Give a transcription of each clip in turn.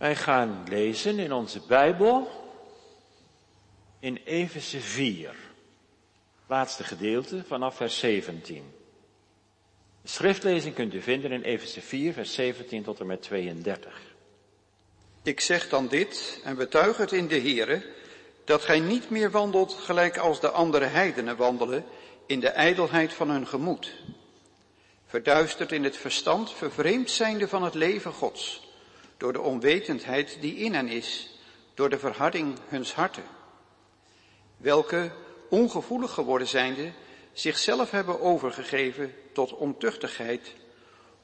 Wij gaan lezen in onze Bijbel in Efeze 4, laatste gedeelte vanaf vers 17. De schriftlezing kunt u vinden in Efeze 4, vers 17 tot en met 32. Ik zeg dan dit en betuig het in de Here, dat gij niet meer wandelt gelijk als de andere heidenen wandelen, in de ijdelheid van hun gemoed. Verduisterd in het verstand, vervreemd zijnde van het leven Gods, door de onwetendheid die in hen is, door de verharding huns harten. Welke, ongevoelig geworden zijnde, zichzelf hebben overgegeven tot ontuchtigheid,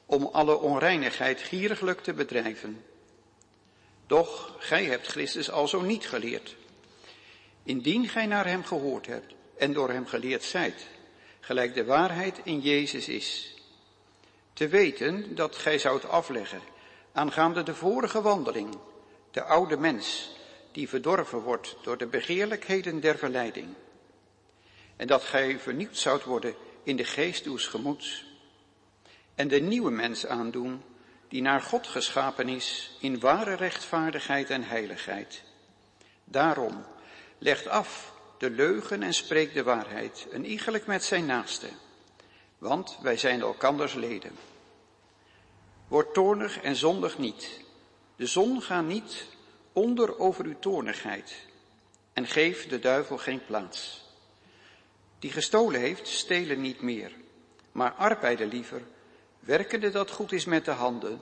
om alle onreinigheid gieriglijk te bedrijven. Doch gij hebt Christus alzo niet geleerd. Indien gij naar hem gehoord hebt en door hem geleerd zijt, gelijk de waarheid in Jezus is. Te weten dat gij zoudt afleggen aangaande de vorige wandeling, de oude mens, die verdorven wordt door de begeerlijkheden der verleiding. En dat gij vernieuwd zoudt worden in de geest uws gemoeds. En de nieuwe mens aandoen, die naar God geschapen is in ware rechtvaardigheid en heiligheid. Daarom, legt af de leugen en spreekt de waarheid, en iegelijk met zijn naaste. Want wij zijn elkanders leden. Word toornig en zondig niet. De zon gaat niet onder over uw toornigheid. En geef de duivel geen plaats. Die gestolen heeft, stelen niet meer. Maar arbeiden liever, werkende dat goed is met de handen,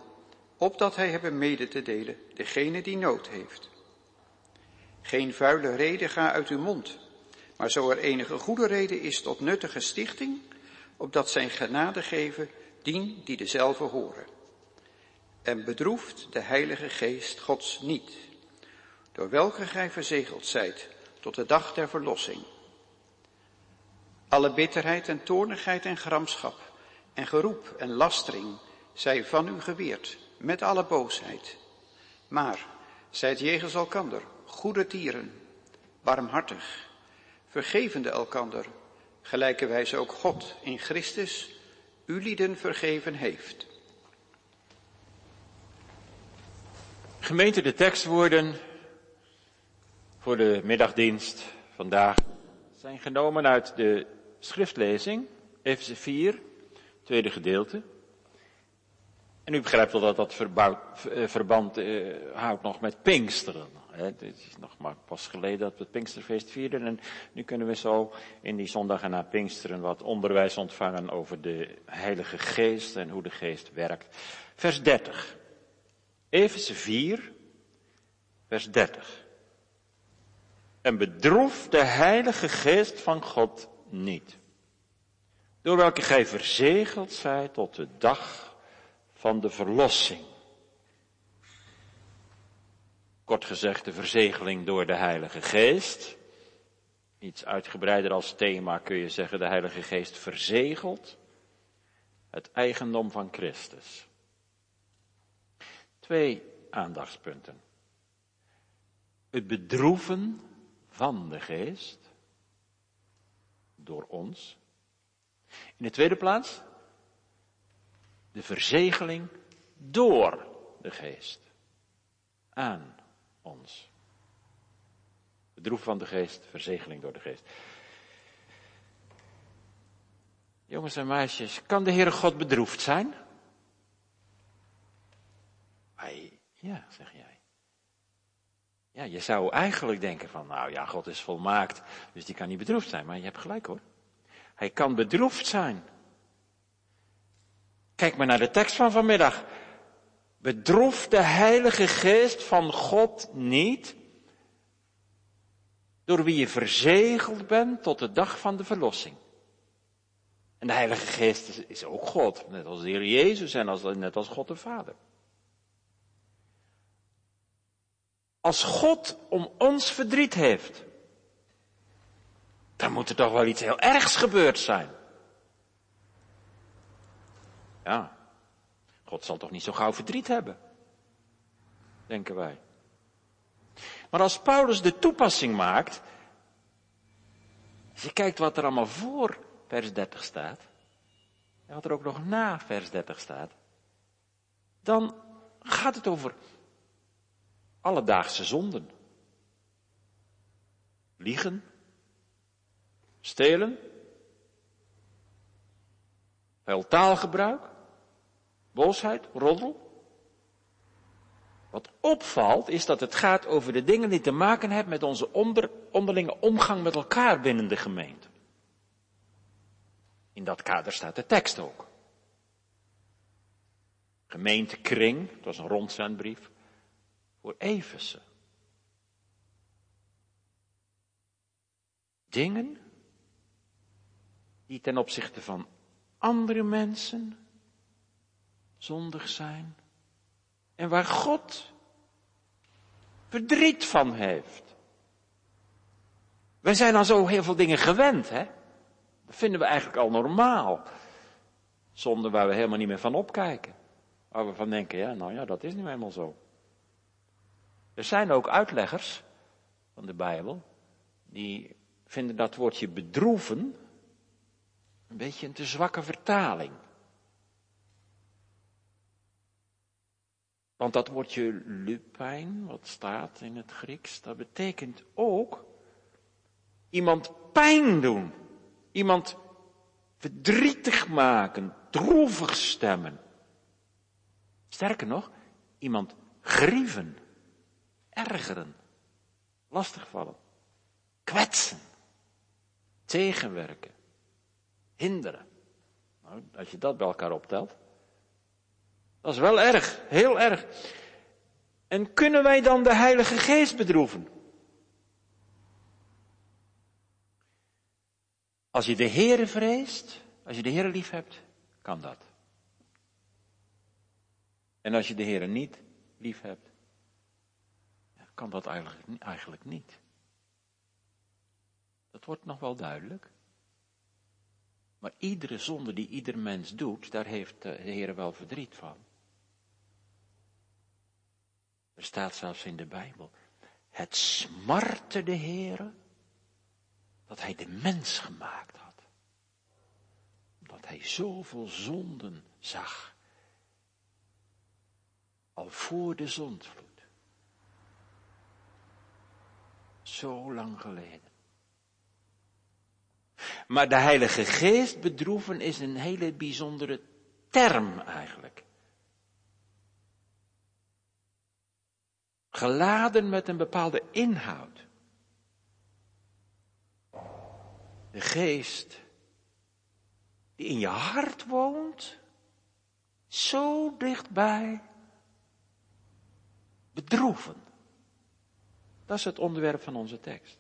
opdat hij hebben mede te delen, degene die nood heeft. Geen vuile reden ga uit uw mond, maar zo er enige goede reden is tot nuttige stichting, opdat zijn genade geven dien die dezelfde horen. En bedroeft de Heilige Geest Gods niet, door welke gij verzegeld zijt tot de dag der verlossing. Alle bitterheid en toornigheid en gramschap en geroep en lastering zij van u geweerd, met alle boosheid. Maar zijt jegens elkander goede dieren, barmhartig, vergevende elkander, gelijke wijze ook God in Christus u lieden vergeven heeft. Gemeente, de tekstwoorden voor de middagdienst vandaag zijn genomen uit de schriftlezing, Efeze 4, tweede gedeelte. En u begrijpt wel dat dat eh, verband eh, houdt nog met Pinksteren. Het is nog maar pas geleden dat we het Pinksterfeest vierden. En nu kunnen we zo in die zondagen na Pinksteren wat onderwijs ontvangen over de Heilige Geest en hoe de Geest werkt. Vers 30. Efeze 4, vers 30. En bedroef de Heilige Geest van God niet. Door welke gij verzegeld zijt tot de dag van de verlossing. Kort gezegd de verzegeling door de Heilige Geest. Iets uitgebreider als thema kun je zeggen de Heilige Geest verzegelt het eigendom van Christus. Twee aandachtspunten. Het bedroeven van de geest door ons. In de tweede plaats de verzegeling door de geest aan ons. Bedroeven van de geest, verzegeling door de geest. Jongens en meisjes, kan de Heere God bedroefd zijn? Ja, zeg jij. Ja, je zou eigenlijk denken van, nou ja, God is volmaakt, dus die kan niet bedroefd zijn. Maar je hebt gelijk hoor. Hij kan bedroefd zijn. Kijk maar naar de tekst van vanmiddag. Bedroef de Heilige Geest van God niet, door wie je verzegeld bent tot de dag van de verlossing. En de Heilige Geest is ook God, net als de Heer Jezus en als, net als God de Vader. Als God om ons verdriet heeft, dan moet er toch wel iets heel ergs gebeurd zijn. Ja, God zal toch niet zo gauw verdriet hebben, denken wij. Maar als Paulus de toepassing maakt, als je kijkt wat er allemaal voor vers 30 staat, en wat er ook nog na vers 30 staat, dan gaat het over alledaagse zonden. Liegen, stelen, veel taalgebruik, boosheid, roddel. Wat opvalt is dat het gaat over de dingen die te maken hebben met onze onder, onderlinge omgang met elkaar binnen de gemeente. In dat kader staat de tekst ook. Gemeentekring, dat was een rondzendbrief, voor Eversen. Dingen die ten opzichte van andere mensen zondig zijn en waar God verdriet van heeft. Wij zijn al zo heel veel dingen gewend, hè? Dat vinden we eigenlijk al normaal. Zonder waar we helemaal niet meer van opkijken. Waar we van denken, ja, nou ja, dat is nu eenmaal zo. Er zijn ook uitleggers van de Bijbel die vinden dat woordje bedroeven een beetje een te zwakke vertaling. Want dat woordje lupijn, wat staat in het Grieks, dat betekent ook iemand pijn doen. Iemand verdrietig maken, droevig stemmen. Sterker nog, iemand grieven, ergeren, lastigvallen, kwetsen, tegenwerken, hinderen. Nou, als je dat bij elkaar optelt, dat is wel erg, heel erg. En kunnen wij dan de Heilige Geest bedroeven? Als je de Heere vreest, als je de Heere lief hebt, kan dat. En als je de Heere niet lief hebt, kan dat eigenlijk, eigenlijk niet. Dat wordt nog wel duidelijk. Maar iedere zonde die ieder mens doet, daar heeft de Heer wel verdriet van. Er staat zelfs in de Bijbel. Het smarte de Heere dat hij de mens gemaakt had. Omdat hij zoveel zonden zag. Al voor de zondvloed. Zo lang geleden. Maar de Heilige Geest bedroeven is een hele bijzondere term eigenlijk. Geladen met een bepaalde inhoud. De Geest die in je hart woont, zo dichtbij, bedroeven. Dat is het onderwerp van onze tekst.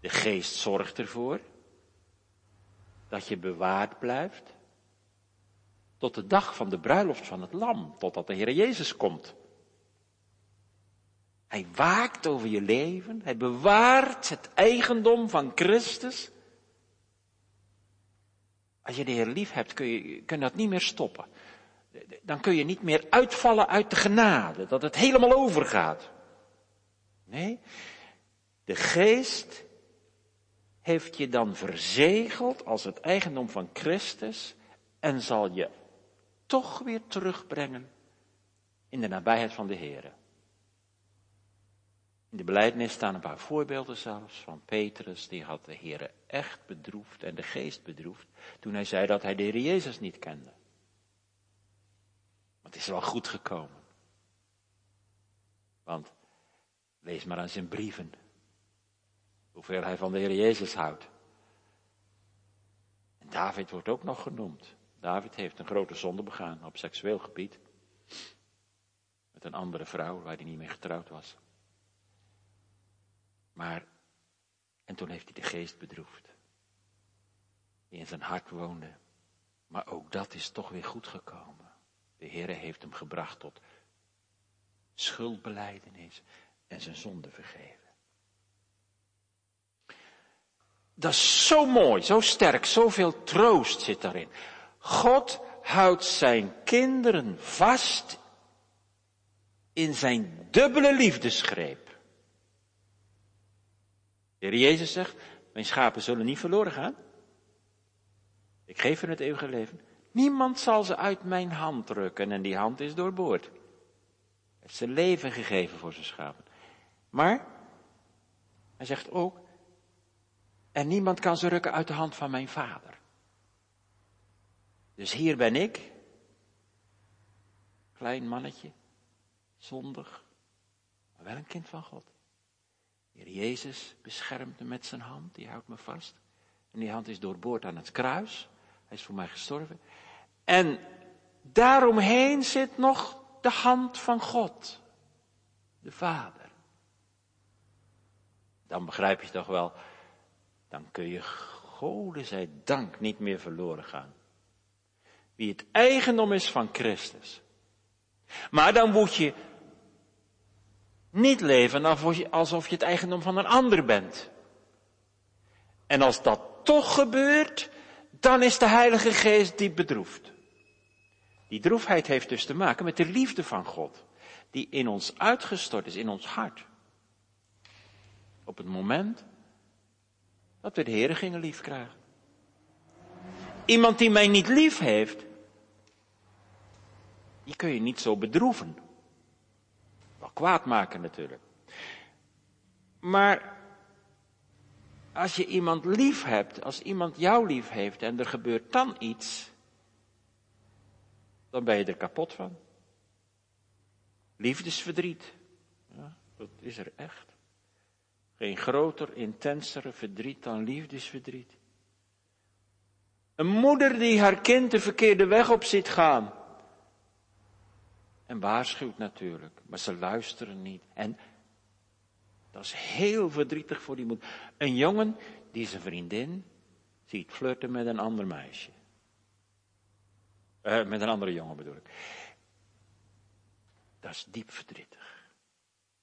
De geest zorgt ervoor dat je bewaard blijft tot de dag van de bruiloft van het lam, totdat de Heer Jezus komt. Hij waakt over je leven, hij bewaart het eigendom van Christus. Als je de Heer lief hebt, kun je, kun dat niet meer stoppen. Dan kun je niet meer uitvallen uit de genade, dat het helemaal overgaat. Nee, de geest heeft je dan verzegeld als het eigendom van Christus en zal je toch weer terugbrengen in de nabijheid van de Heer. In de beleidnis staan een paar voorbeelden zelfs van Petrus, die had de Heer echt bedroefd en de geest bedroefd toen hij zei dat hij de Heer Jezus niet kende. Het is wel goed gekomen. Want lees maar aan zijn brieven hoeveel hij van de Heer Jezus houdt. En David wordt ook nog genoemd. David heeft een grote zonde begaan op seksueel gebied. Met een andere vrouw waar hij niet mee getrouwd was. Maar, en toen heeft hij de geest bedroefd. Die in zijn hart woonde. Maar ook dat is toch weer goed gekomen. De Heer heeft hem gebracht tot schuldbeleidenis en zijn zonde vergeven. Dat is zo mooi, zo sterk, zoveel troost zit daarin. God houdt zijn kinderen vast in zijn dubbele liefdesgreep. De Heer Jezus zegt, mijn schapen zullen niet verloren gaan. Ik geef hen het eeuwige leven. Niemand zal ze uit mijn hand drukken en die hand is doorboord. heeft zijn leven gegeven voor zijn schapen. Maar, hij zegt ook, en niemand kan ze rukken uit de hand van mijn vader. Dus hier ben ik, klein mannetje, zondig, maar wel een kind van God. Heer Jezus beschermt me met zijn hand, die houdt me vast. En die hand is doorboord aan het kruis. Hij is voor mij gestorven. En daaromheen zit nog de hand van God, de Vader. Dan begrijp je toch wel, dan kun je Gode zij dank niet meer verloren gaan. Wie het eigendom is van Christus. Maar dan moet je niet leven alsof je het eigendom van een ander bent. En als dat toch gebeurt, dan is de Heilige Geest diep bedroefd. Die droefheid heeft dus te maken met de liefde van God, die in ons uitgestort is, in ons hart. Op het moment dat we de Heer gingen lief krijgen. Iemand die mij niet lief heeft, die kun je niet zo bedroeven. Wel kwaad maken natuurlijk. Maar als je iemand lief hebt, als iemand jou lief heeft en er gebeurt dan iets, dan ben je er kapot van. Liefdesverdriet, ja, dat is er echt. Geen groter, intensere verdriet dan liefdesverdriet. Een moeder die haar kind de verkeerde weg op ziet gaan. En waarschuwt natuurlijk, maar ze luisteren niet. En dat is heel verdrietig voor die moeder. Een jongen die zijn vriendin ziet flirten met een ander meisje. Uh, met een andere jongen bedoel ik. Dat is diep verdrietig.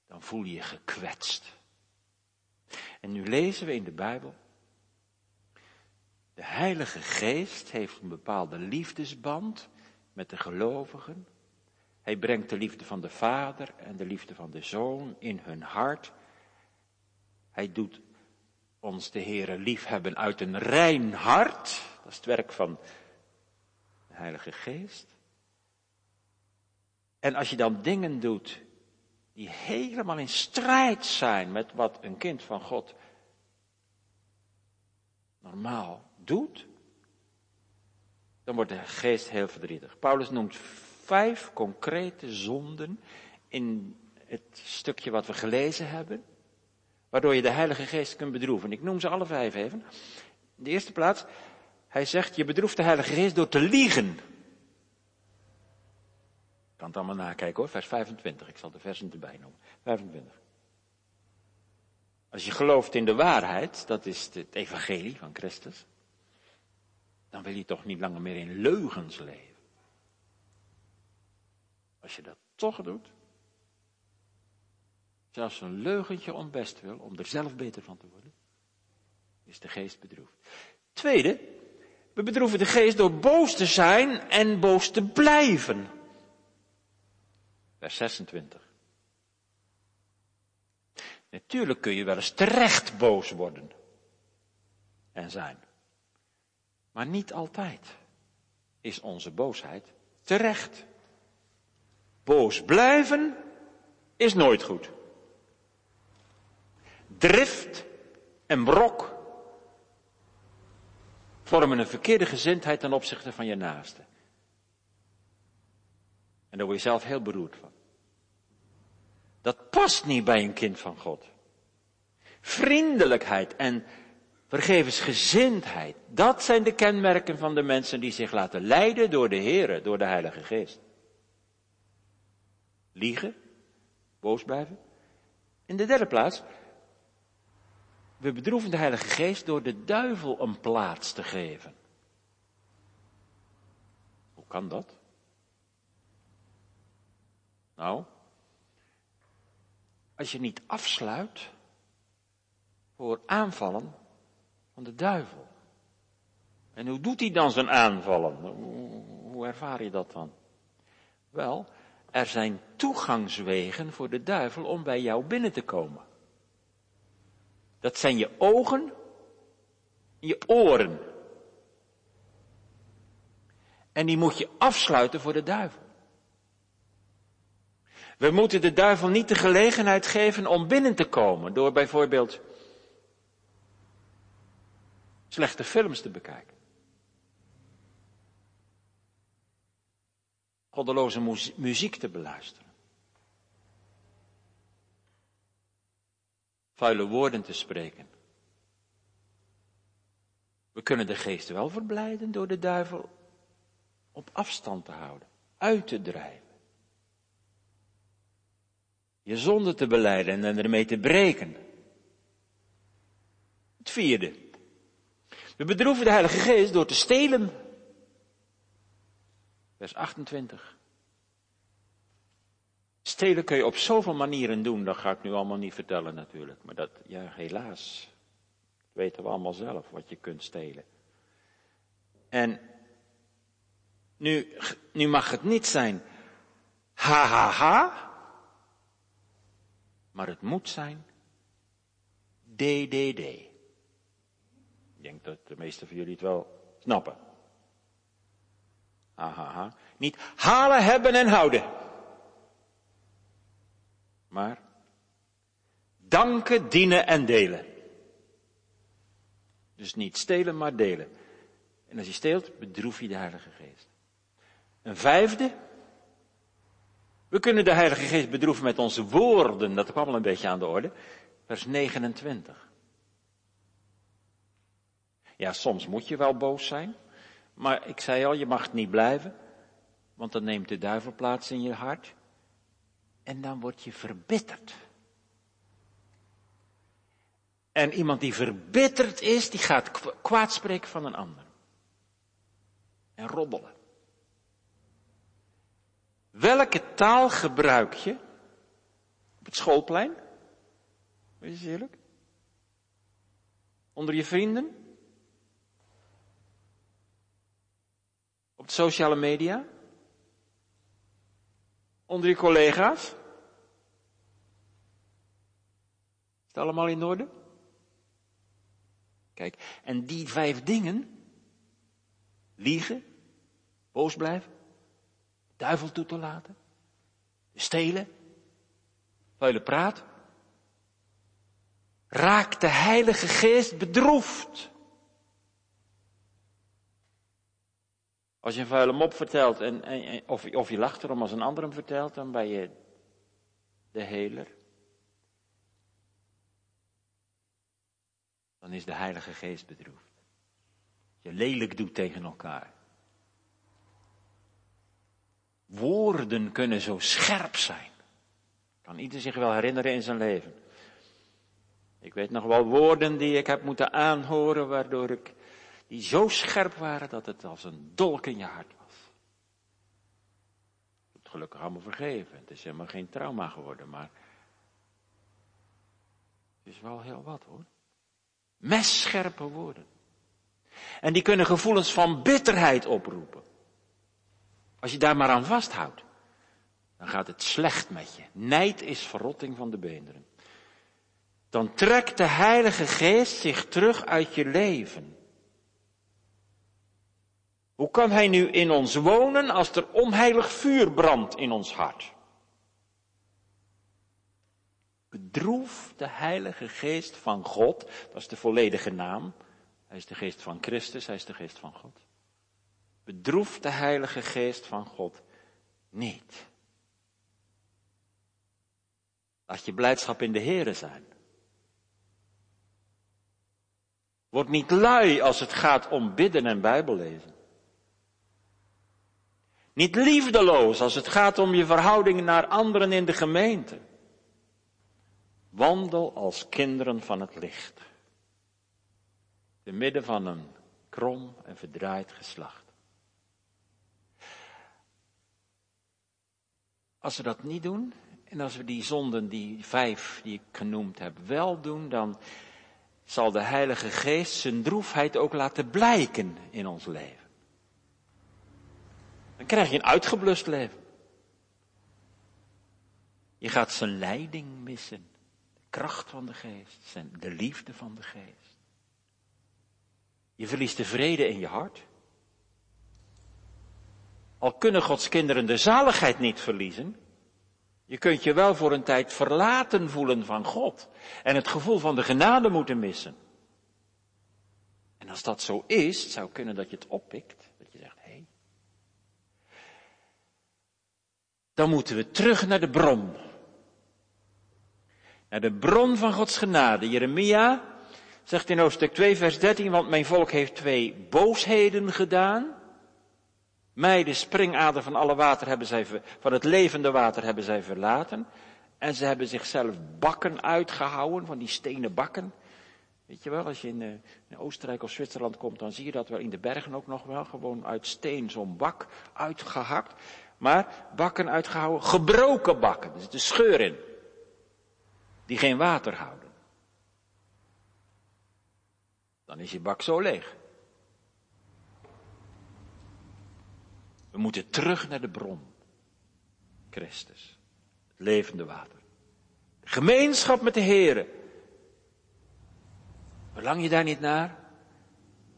Dan voel je je gekwetst. En nu lezen we in de Bijbel. De Heilige Geest heeft een bepaalde liefdesband met de gelovigen. Hij brengt de liefde van de Vader en de liefde van de Zoon in hun hart. Hij doet ons de Heere liefhebben uit een rein hart. Dat is het werk van de Heilige Geest. En als je dan dingen doet die helemaal in strijd zijn met wat een kind van God normaal doet, dan wordt de geest heel verdrietig. Paulus noemt vijf concrete zonden in het stukje wat we gelezen hebben, waardoor je de Heilige Geest kunt bedroeven. Ik noem ze alle vijf even. In de eerste plaats, hij zegt, je bedroeft de Heilige Geest door te liegen kan het allemaal nakijken hoor, vers 25. Ik zal de versen erbij noemen. 25. Als je gelooft in de waarheid, dat is het evangelie van Christus, dan wil je toch niet langer meer in leugens leven. Als je dat toch doet, zelfs een leugentje onbest wil, om er zelf beter van te worden, is de geest bedroefd. Tweede, we bedroeven de geest door boos te zijn en boos te blijven. Vers 26. Natuurlijk kun je wel eens terecht boos worden en zijn. Maar niet altijd is onze boosheid terecht. Boos blijven is nooit goed. Drift en brok vormen een verkeerde gezindheid ten opzichte van je naaste. En daar word je zelf heel beroerd van. Dat past niet bij een kind van God. Vriendelijkheid en vergevensgezindheid, dat zijn de kenmerken van de mensen die zich laten leiden door de Heer, door de Heilige Geest. Liegen, boos blijven. In de derde plaats, we bedroeven de Heilige Geest door de duivel een plaats te geven. Hoe kan dat? Nou, als je niet afsluit voor aanvallen van de duivel. En hoe doet hij dan zijn aanvallen? Hoe ervaar je dat dan? Wel, er zijn toegangswegen voor de duivel om bij jou binnen te komen. Dat zijn je ogen, je oren. En die moet je afsluiten voor de duivel. We moeten de duivel niet de gelegenheid geven om binnen te komen door bijvoorbeeld slechte films te bekijken. Goddeloze muziek te beluisteren. Vuile woorden te spreken. We kunnen de geest wel verblijden door de duivel op afstand te houden, uit te drijven. Je zonde te beleiden en ermee te breken. Het vierde. We bedroeven de Heilige Geest door te stelen. Vers 28. Stelen kun je op zoveel manieren doen, dat ga ik nu allemaal niet vertellen natuurlijk. Maar dat, ja, helaas, weten we allemaal zelf wat je kunt stelen. En nu, nu mag het niet zijn ha ha ha, maar het moet zijn DDD. Ik denk dat de meesten van jullie het wel snappen. Ha ha ha. Niet halen, hebben en houden. Maar danken, dienen en delen. Dus niet stelen, maar delen. En als je steelt, bedroef je de Heilige Geest. Een vijfde. We kunnen de Heilige Geest bedroeven met onze woorden. Dat kwam al een beetje aan de orde. Vers 29. Ja, soms moet je wel boos zijn. Maar ik zei al, je mag niet blijven. Want dan neemt de duivel plaats in je hart. En dan word je verbitterd. En iemand die verbitterd is, die gaat kwaad spreken van een ander. En roddelen. Welke taal gebruik je op het schoolplein? Wees je eerlijk? Onder je vrienden? Op de sociale media? Onder je collega's? Is het allemaal in orde? Kijk, en die vijf dingen, liegen, boos blijven, duivel toe te laten, stelen, vuile praat, raakt de Heilige Geest bedroefd. Als je een vuile mop vertelt en, en, of, of je lacht erom als een ander hem vertelt, dan ben je de heler. dan is de Heilige Geest bedroefd. Je lelijk doet tegen elkaar. Woorden kunnen zo scherp zijn. Kan ieder zich wel herinneren in zijn leven. Ik weet nog wel woorden die ik heb moeten aanhoren, waardoor ik, die zo scherp waren dat het als een dolk in je hart was. Het gelukkig allemaal vergeven. Het is helemaal geen trauma geworden, maar het is wel heel wat hoor. Messcherpe woorden. En die kunnen gevoelens van bitterheid oproepen. Als je daar maar aan vasthoudt, dan gaat het slecht met je. Nijd is verrotting van de beenderen. Dan trekt de Heilige Geest zich terug uit je leven. Hoe kan Hij nu in ons wonen als er onheilig vuur brandt in ons hart? Bedroef de Heilige Geest van God, dat is de volledige naam. Hij is de geest van Christus, hij is de geest van God. Bedroef de Heilige Geest van God niet. Laat je blijdschap in de Here zijn. Word niet lui als het gaat om bidden en Bijbellezen. Niet liefdeloos als het gaat om je verhoudingen naar anderen in de gemeente. Wandel als kinderen van het licht. Te midden van een krom en verdraaid geslacht. Als we dat niet doen, en als we die zonden, die vijf die ik genoemd heb, wel doen, dan zal de Heilige Geest zijn droefheid ook laten blijken in ons leven. Dan krijg je een uitgeblust leven. Je gaat zijn leiding missen kracht van de geest, de liefde van de geest. Je verliest de vrede in je hart. Al kunnen Gods kinderen de zaligheid niet verliezen, Je kunt je wel voor een tijd verlaten voelen van God en het gevoel van de genade moeten missen. En als dat zo is, het zou kunnen dat je het oppikt, dat je zegt, hé, hey, dan moeten we terug naar de bron. Naar de bron van Gods genade. Jeremia zegt in hoofdstuk 2, vers 13, want mijn volk heeft twee boosheden gedaan. Mij, de springader van alle water, hebben zij, van het levende water hebben zij verlaten. En ze hebben zichzelf bakken uitgehouden, van die stenen bakken. Weet je wel, als je in, eh, in, Oostenrijk of Zwitserland komt, dan zie je dat wel in de bergen ook nog wel. Gewoon uit steen zo'n bak uitgehakt. Maar bakken uitgehouden, gebroken bakken. Er zit een scheur in. Die geen water houden. Dan is je bak zo leeg. We moeten terug naar de bron. Christus. Het levende water. Gemeenschap met de Here. Verlang je daar niet naar?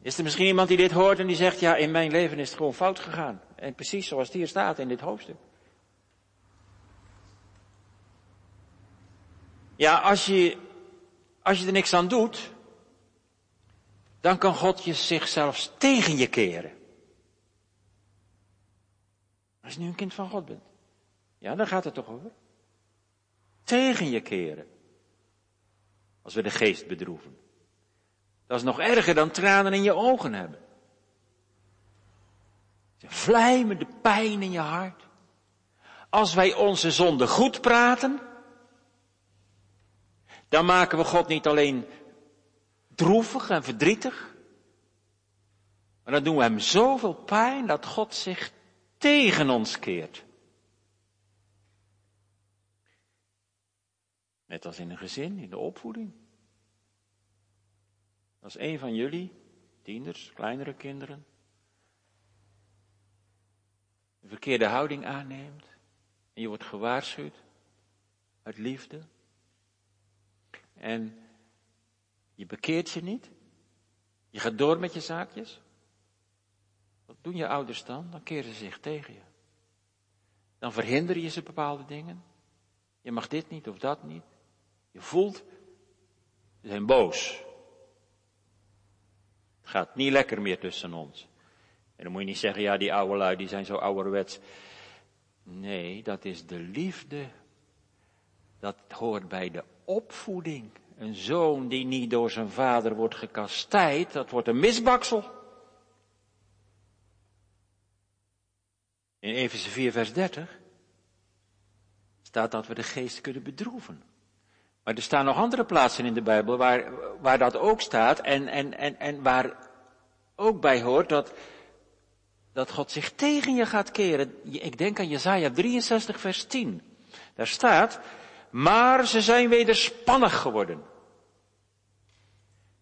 Is er misschien iemand die dit hoort en die zegt, ja, in mijn leven is het gewoon fout gegaan. En precies zoals het hier staat in dit hoofdstuk. Ja, als je, als je er niks aan doet, dan kan God je zichzelf tegen je keren. Als je nu een kind van God bent. Ja, dan gaat het toch over. Tegen je keren. Als we de geest bedroeven. Dat is nog erger dan tranen in je ogen hebben. Vlijmende pijn in je hart. Als wij onze zonde goed praten, dan maken we God niet alleen droevig en verdrietig, maar dan doen we hem zoveel pijn dat God zich tegen ons keert. Net als in een gezin, in de opvoeding. Als een van jullie, tieners, kleinere kinderen, verkeerde houding aanneemt en je wordt gewaarschuwd uit liefde en je bekeert je niet, je gaat door met je zaakjes, wat doen je ouders dan? Dan keren ze zich tegen je. Dan verhinder je ze bepaalde dingen. Je mag dit niet of dat niet. Je voelt, ze zijn boos. Het gaat niet lekker meer tussen ons. En dan moet je niet zeggen, ja, die oude lui, die zijn zo ouderwets. Nee, dat is de liefde. Dat hoort bij de opvoeding. Een zoon die niet door zijn vader wordt gekastijd, dat wordt een misbaksel. In Efeze 4, vers 30 staat dat we de geest kunnen bedroeven. Maar er staan nog andere plaatsen in de Bijbel waar, waar dat ook staat en, en, en, en waar ook bij hoort dat, dat God zich tegen je gaat keren. Ik denk aan Jezaja 63, vers 10. Daar staat, maar ze zijn wederspannig geworden.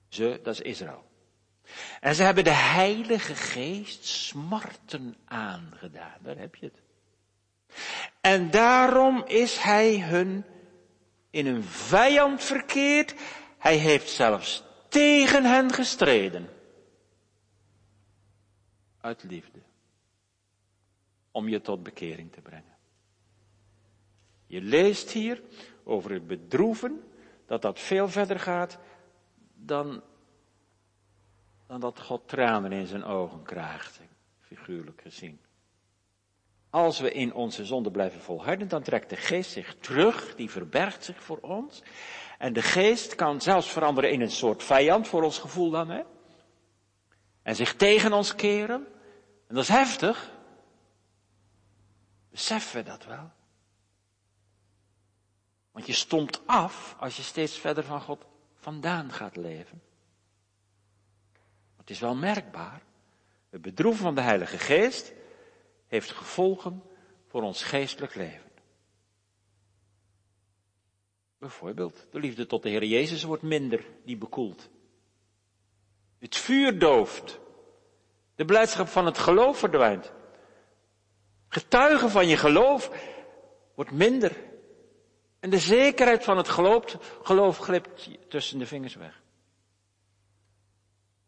Ze, dat is Israël. En ze hebben de Heilige Geest smarten aangedaan. Daar heb je het. En daarom is hij hun in een vijand verkeerd. Hij heeft zelfs tegen hen gestreden. Uit liefde. Om je tot bekering te brengen. Je leest hier over het bedroeven, dat dat veel verder gaat dan dan dat God tranen in zijn ogen krijgt, figuurlijk gezien. Als we in onze zonde blijven volharden, dan trekt de geest zich terug, die verbergt zich voor ons. En de geest kan zelfs veranderen in een soort vijand, voor ons gevoel dan, hè. En zich tegen ons keren. En dat is heftig. Beseffen we dat wel? Want je stomt af als je steeds verder van God vandaan gaat leven. Het is wel merkbaar. Het bedroeven van de Heilige Geest heeft gevolgen voor ons geestelijk leven. Bijvoorbeeld, de liefde tot de Heer Jezus wordt minder, die bekoelt. Het vuur dooft. De blijdschap van het geloof verdwijnt. Getuigen van je geloof wordt minder. En de zekerheid van het geloof, geloof glipt tussen de vingers weg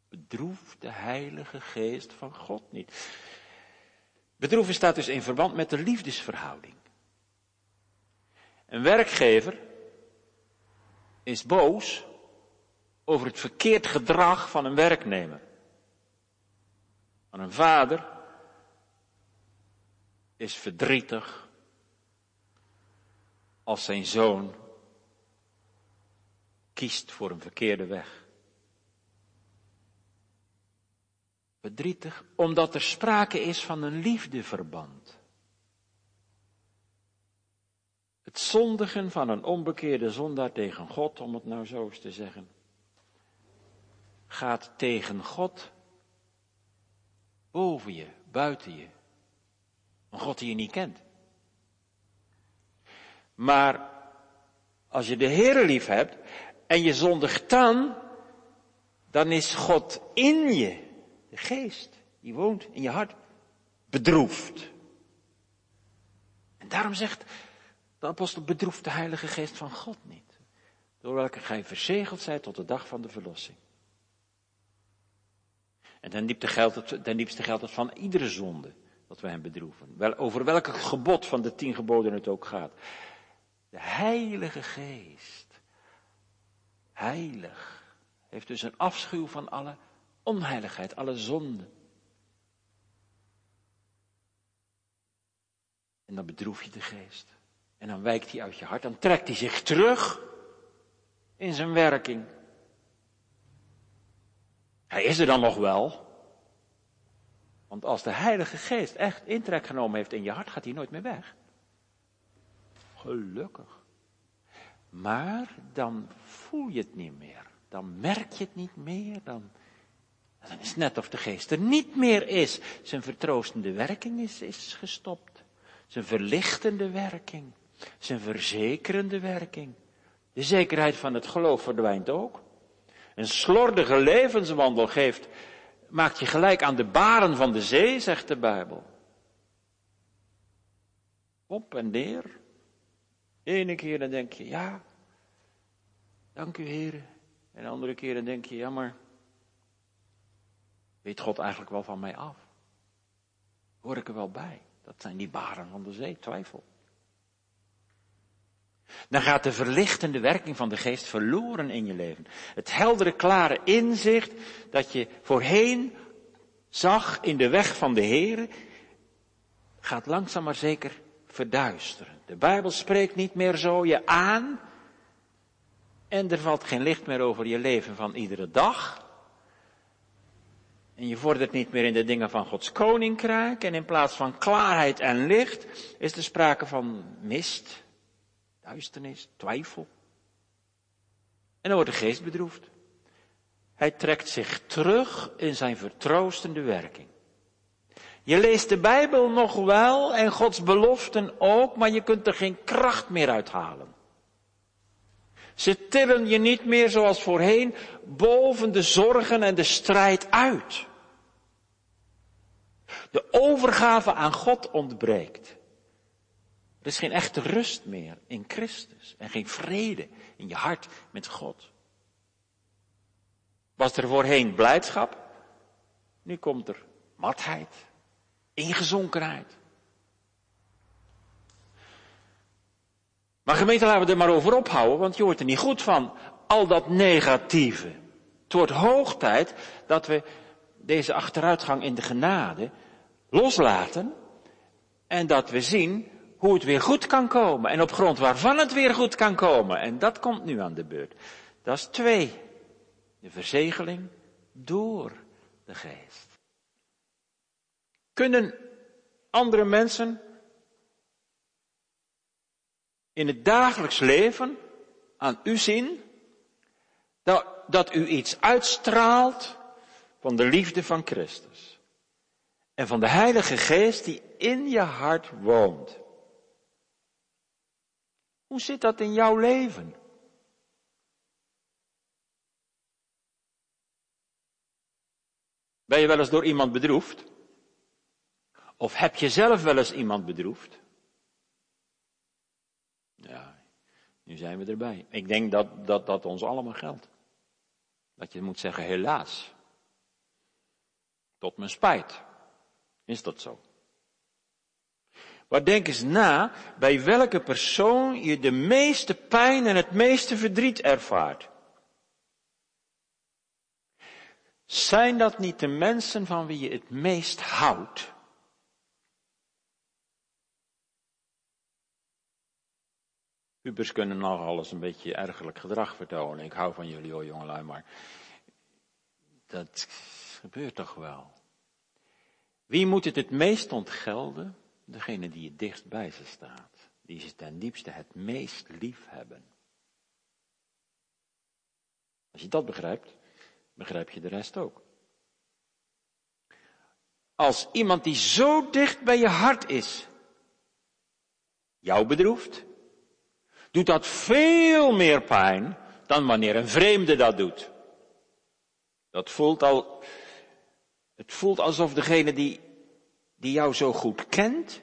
bedroef de Heilige Geest van God niet. Bedroeven staat dus in verband met de liefdesverhouding. Een werkgever is boos over het verkeerd gedrag van een werknemer. Maar een vader is verdrietig als zijn zoon kiest voor een verkeerde weg. Verdrietig omdat er sprake is van een liefdeverband. Het zondigen van een onbekeerde zondaar tegen God, om het nou zo eens te zeggen, gaat tegen God boven je, buiten je. Een God die je niet kent. Maar als je de Heer lief hebt en je zondigt dan, dan is God in je, de geest, die woont in je hart, bedroefd. En daarom zegt de apostel, bedroeft de Heilige Geest van God niet, door welke gij verzegeld zijt tot de dag van de verlossing. En ten diepste geldt het, ten diepste geldt het van iedere zonde dat wij hem bedroeven. Wel, over welk gebod van de tien geboden het ook gaat. De Heilige Geest, heilig, heeft dus een afschuw van alle onheiligheid, alle zonde. En dan bedroef je de geest. En dan wijkt hij uit je hart, dan trekt hij zich terug in zijn werking. Hij is er dan nog wel. Want als de Heilige Geest echt intrek genomen heeft in je hart, gaat hij nooit meer weg. Gelukkig. Maar dan voel je het niet meer. Dan merk je het niet meer. Dan, is het net of de geest er niet meer is. Zijn vertroostende werking is, is gestopt. Zijn verlichtende werking. Zijn verzekerende werking. De zekerheid van het geloof verdwijnt ook. Een slordige levenswandel geeft, maakt je gelijk aan de baren van de zee, zegt de Bijbel. Op en neer. Ene keer dan denk je, ja, dank u heren. En de andere keer dan denk je, ja maar, weet God eigenlijk wel van mij af? Hoor ik er wel bij? Dat zijn die baren van de zee, twijfel. Dan gaat de verlichtende werking van de geest verloren in je leven. Het heldere, klare inzicht dat je voorheen zag in de weg van de Heer, gaat langzaam maar zeker verduisteren. De Bijbel spreekt niet meer zo je aan en er valt geen licht meer over je leven van iedere dag. En je vordert niet meer in de dingen van Gods koninkrijk. En in plaats van klaarheid en licht is er sprake van mist, duisternis, twijfel. En dan wordt de geest bedroefd. Hij trekt zich terug in zijn vertroostende werking. Je leest de Bijbel nog wel en Gods beloften ook, maar je kunt er geen kracht meer uithalen. Ze tillen je niet meer zoals voorheen boven de zorgen en de strijd uit. De overgave aan God ontbreekt. Er is geen echte rust meer in Christus en geen vrede in je hart met God. Was er voorheen blijdschap? Nu komt er matheid, ingezonkenheid. Maar gemeente, laten we er maar over ophouden, want je wordt er niet goed van. Al dat negatieve. Het wordt hoog tijd dat we deze achteruitgang in de genade loslaten en dat we zien hoe het weer goed kan komen en op grond waarvan het weer goed kan komen. En dat komt nu aan de beurt. Dat is twee. De verzegeling door de geest. Kunnen andere mensen in het dagelijks leven aan u zien dat, dat u iets uitstraalt van de liefde van Christus en van de Heilige Geest die in je hart woont. Hoe zit dat in jouw leven? Ben je wel eens door iemand bedroefd? Of heb je zelf wel eens iemand bedroefd? Ja, nu zijn we erbij. Ik denk dat dat, dat ons allemaal geldt. Dat je moet zeggen, helaas. Tot mijn spijt. Is dat zo? Maar denk eens na bij welke persoon je de meeste pijn en het meeste verdriet ervaart. Zijn dat niet de mensen van wie je het meest houdt? Pubers kunnen nog alles een beetje ergerlijk gedrag vertonen. Ik hou van jullie hoor, jongelui, maar dat gebeurt toch wel. Wie moet het het meest ontgelden? Degene die het dichtst bij ze staat. Die ze ten diepste het meest lief hebben. Als je dat begrijpt, begrijp je de rest ook. Als iemand die zo dicht bij je hart is, jou bedroeft, doet dat veel meer pijn dan wanneer een vreemde dat doet. Dat voelt al, het voelt alsof degene die, die jou zo goed kent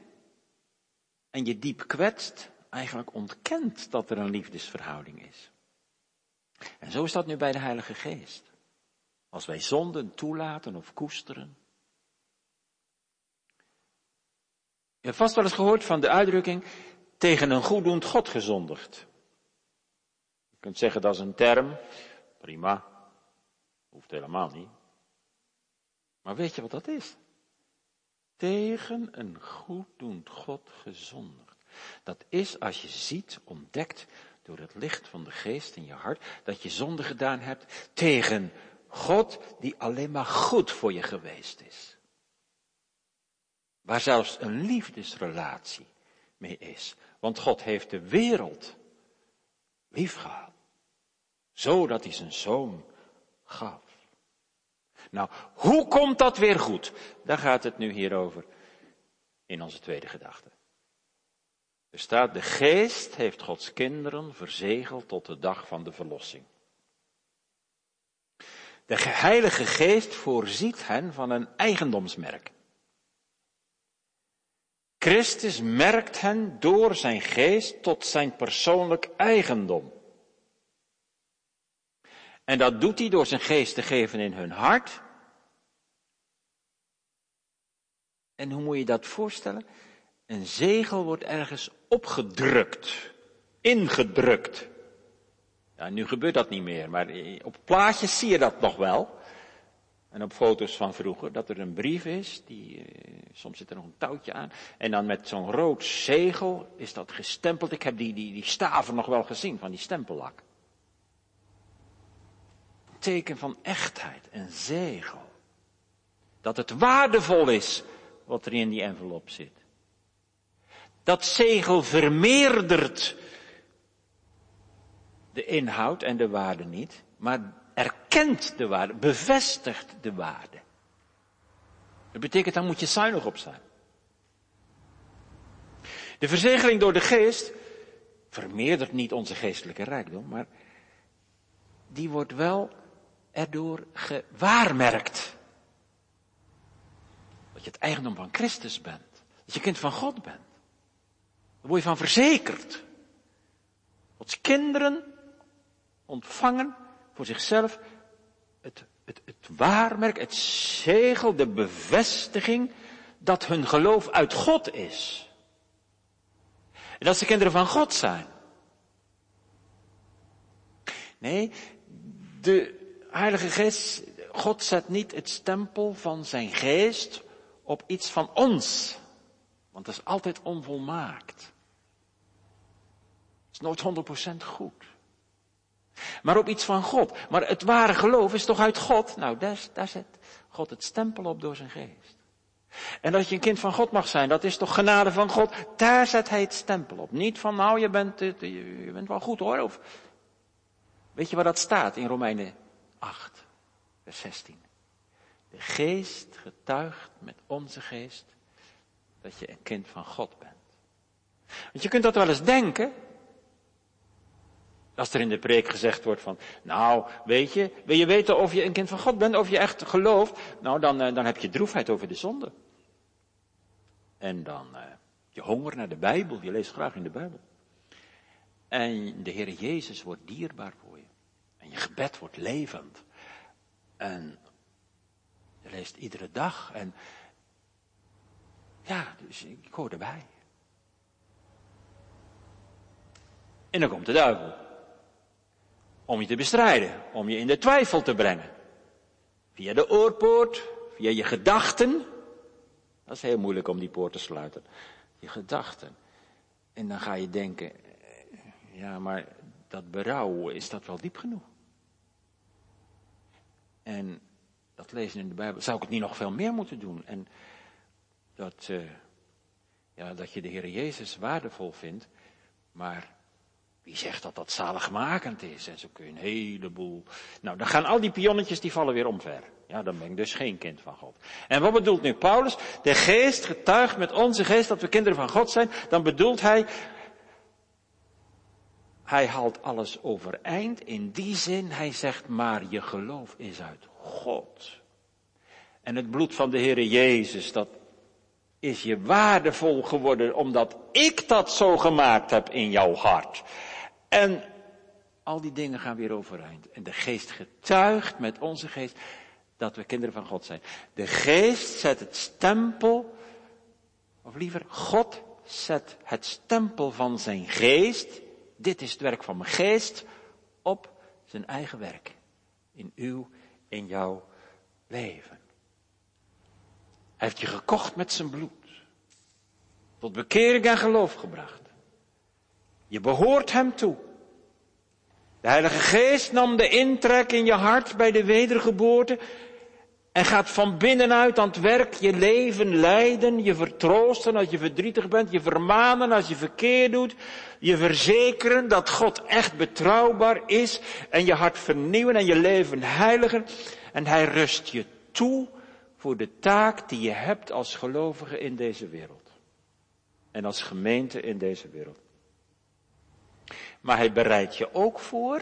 en je diep kwetst, eigenlijk ontkent dat er een liefdesverhouding is. En zo is dat nu bij de Heilige Geest. Als wij zonden toelaten of koesteren. Je hebt vast wel eens gehoord van de uitdrukking tegen een goeddoend God gezondigd. Je kunt zeggen dat is een term, prima, hoeft helemaal niet. Maar weet je wat dat is? Tegen een goeddoend God gezondigd. Dat is als je ziet, ontdekt door het licht van de geest in je hart, dat je zonde gedaan hebt tegen God die alleen maar goed voor je geweest is. Waar zelfs een liefdesrelatie mee is. Want God heeft de wereld lief gehad. Zodat hij zijn zoon gaf. Nou, hoe komt dat weer goed? Daar gaat het nu hier over in onze tweede gedachte. Er staat, de geest heeft Gods kinderen verzegeld tot de dag van de verlossing. De Heilige Geest voorziet hen van een eigendomsmerk. Christus merkt hen door zijn geest tot zijn persoonlijk eigendom. En dat doet hij door zijn geest te geven in hun hart. En hoe moet je dat voorstellen? Een zegel wordt ergens opgedrukt, ingedrukt. Ja, nu gebeurt dat niet meer, maar op plaatjes zie je dat nog wel. En op foto's van vroeger, dat er een brief is, die, eh, soms zit er nog een touwtje aan. En dan met zo'n rood zegel is dat gestempeld. Ik heb die, die, die staven nog wel gezien van die stempellak. Teken van echtheid, een zegel. Dat het waardevol is wat er in die envelop zit. Dat zegel vermeerdert de inhoud en de waarde niet, maar erkent de waarde, bevestigt de waarde. Dat betekent, dan moet je zuinig op zijn. De verzegeling door de geest vermeerdert niet onze geestelijke rijkdom, maar die wordt wel erdoor gewaarmerkt. Je het eigendom van Christus bent. Dat je kind van God bent. Daar word je van verzekerd. Gods kinderen ontvangen voor zichzelf het, het, het waarmerk, het zegel, de bevestiging dat hun geloof uit God is. En dat ze kinderen van God zijn. Nee, de Heilige Geest, God zet niet het stempel van zijn geest op iets van ons. Want dat is altijd onvolmaakt. Het is nooit 100% goed. Maar op iets van God. Maar het ware geloof is toch uit God? Nou, daar, zet God het stempel op door zijn geest. En dat je een kind van God mag zijn, dat is toch genade van God? Daar zet hij het stempel op. Niet van, nou, je bent, je bent wel goed hoor. Of, weet je waar dat staat in Romeinen 8, vers 16? De geest getuigt met onze geest dat je een kind van God bent. Want je kunt dat wel eens denken, als er in de preek gezegd wordt van, nou, weet je, wil je weten of je een kind van God bent, of je echt gelooft, nou, dan, eh, dan heb je droefheid over de zonde. En dan uh, je honger naar de Bijbel, je leest graag in de Bijbel. En de Heer Jezus wordt dierbaar voor je. En je gebed wordt levend. En je leest iedere dag en ja, dus ik hoor erbij. En dan komt de duivel. Om je te bestrijden, om je in de twijfel te brengen. Via de oorpoort, via je gedachten. Dat is heel moeilijk om die poort te sluiten. Je gedachten. En dan ga je denken, eh, ja, maar dat berouw, is dat wel diep genoeg? En dat lezen in de Bijbel, zou ik het niet nog veel meer moeten doen? En dat, uh, ja, dat je de Heer Jezus waardevol vindt, maar wie zegt dat dat zaligmakend is? En zo kun je een heleboel. Nou, dan gaan al die pionnetjes die vallen weer omver. Ja, dan ben ik dus geen kind van God. En wat bedoelt nu Paulus? De geest getuigt met onze geest dat we kinderen van God zijn. Dan bedoelt hij, hij haalt alles overeind. In die zin, hij zegt, maar je geloof is uit God. En het bloed van de Heere Jezus, dat is je waardevol geworden omdat ik dat zo gemaakt heb in jouw hart. En al die dingen gaan weer overeind. En de geest getuigt met onze geest dat we kinderen van God zijn. De geest zet het stempel, of liever, God zet het stempel van zijn geest, dit is het werk van mijn geest, op zijn eigen werk. In uw, in jouw leven. Hij heeft je gekocht met zijn bloed. Tot bekering en geloof gebracht. Je behoort hem toe. De Heilige Geest nam de intrek in je hart bij de wedergeboorte en gaat van binnenuit aan het werk je leven leiden, je vertroosten als je verdrietig bent, je vermanen als je verkeerd doet, je verzekeren dat God echt betrouwbaar is en je hart vernieuwen en je leven heiligen. En hij rust je toe voor de taak die je hebt als gelovige in deze wereld. En als gemeente in deze wereld. Maar hij bereidt je ook voor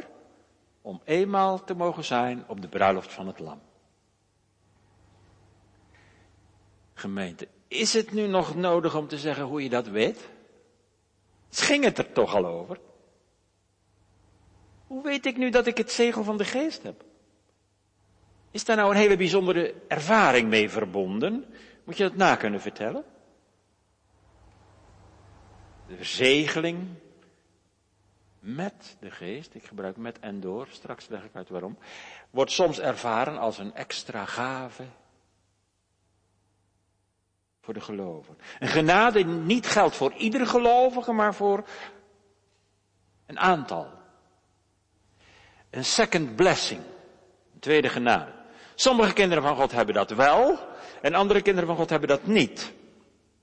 om eenmaal te mogen zijn op de bruiloft van het lam. Gemeente, is het nu nog nodig om te zeggen hoe je dat weet? Ging het er toch al over? Hoe weet ik nu dat ik het zegel van de geest heb? Is daar nou een hele bijzondere ervaring mee verbonden? Moet je dat na kunnen vertellen? De verzegeling met de geest, ik gebruik met en door, straks leg ik uit waarom, wordt soms ervaren als een extra gave voor de gelovigen. Een genade niet geldt voor iedere gelovige, maar voor een aantal. Een second blessing, een tweede genade. Sommige kinderen van God hebben dat wel en andere kinderen van God hebben dat niet.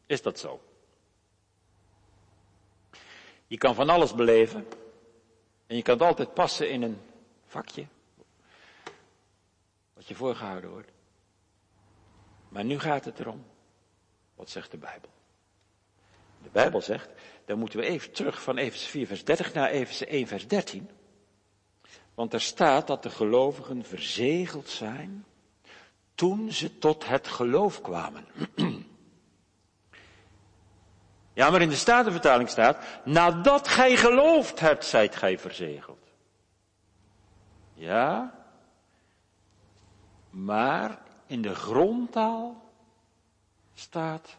Is dat zo? Je kan van alles beleven, en je kan het altijd passen in een vakje. Wat je voorgehouden wordt. Maar nu gaat het erom. Wat zegt de Bijbel? De Bijbel zegt, dan moeten we even terug van Efeze 4 vers 30 naar Efeze 1 vers 13. Want er staat dat de gelovigen verzegeld zijn toen ze tot het geloof kwamen. Ja, maar in de Statenvertaling staat, nadat gij geloofd hebt, zijt gij verzegeld. Ja, maar in de grondtaal staat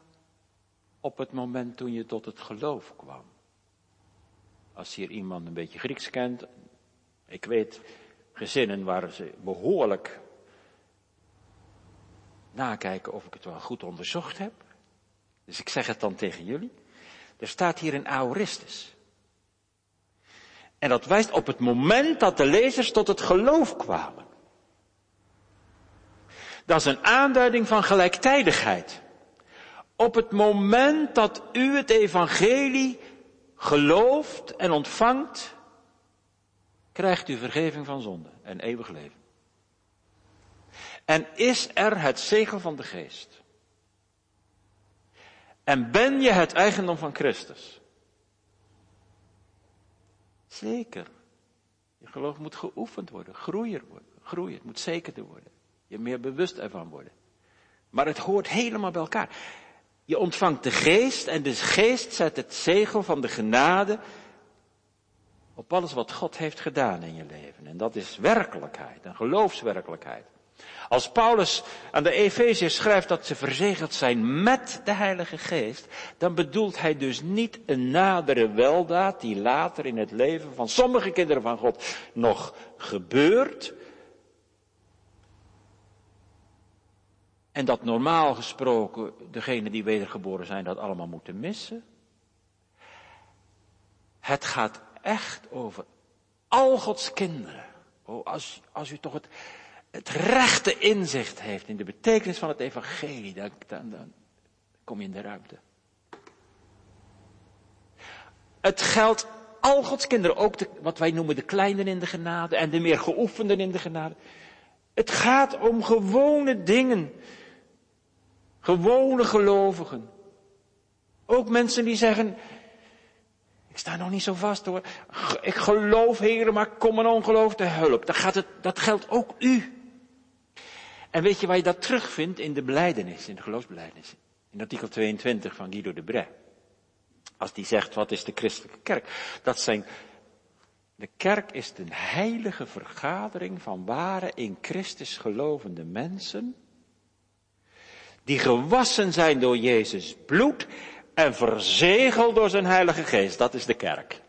op het moment toen je tot het geloof kwam. Als hier iemand een beetje Grieks kent, ik weet gezinnen waar ze behoorlijk nakijken of ik het wel goed onderzocht heb. Dus ik zeg het dan tegen jullie. Er staat hier een aoristus. En dat wijst op het moment dat de lezers tot het geloof kwamen. Dat is een aanduiding van gelijktijdigheid. Op het moment dat u het evangelie gelooft en ontvangt, krijgt u vergeving van zonde en eeuwig leven. En is er het zegel van de geest. En ben je het eigendom van Christus? Zeker. Je geloof moet geoefend worden, groeien worden, groeien. Het moet zekerder worden. Je meer bewust ervan worden. Maar het hoort helemaal bij elkaar. Je ontvangt de geest en de geest zet het zegel van de genade op alles wat God heeft gedaan in je leven. En dat is werkelijkheid, een geloofswerkelijkheid. Als Paulus aan de Efeziërs schrijft dat ze verzegeld zijn met de Heilige Geest, dan bedoelt hij dus niet een nadere weldaad die later in het leven van sommige kinderen van God nog gebeurt. En dat normaal gesproken degenen die wedergeboren zijn dat allemaal moeten missen. Het gaat echt over al Gods kinderen. Oh, als, als u toch het, het rechte inzicht heeft in de betekenis van het evangelie, dan, dan, kom je in de ruimte. Het geldt al Gods kinderen, ook de, wat wij noemen de kleinen in de genade en de meer geoefenden in de genade. Het gaat om gewone dingen. Gewone gelovigen. Ook mensen die zeggen, ik sta nog niet zo vast hoor. Ik geloof, heren, maar kom mijn ongeloof te hulp. Dat, gaat het, dat geldt ook u. En weet je waar je dat terugvindt in de beleidenis, in de geloofsbeleidenis? In artikel 22 van Guido de Bray. Als die zegt, wat is de christelijke kerk? Dat zijn, de kerk is een heilige vergadering van ware in Christus gelovende mensen, die gewassen zijn door Jezus bloed en verzegeld door zijn heilige geest. Dat is de kerk.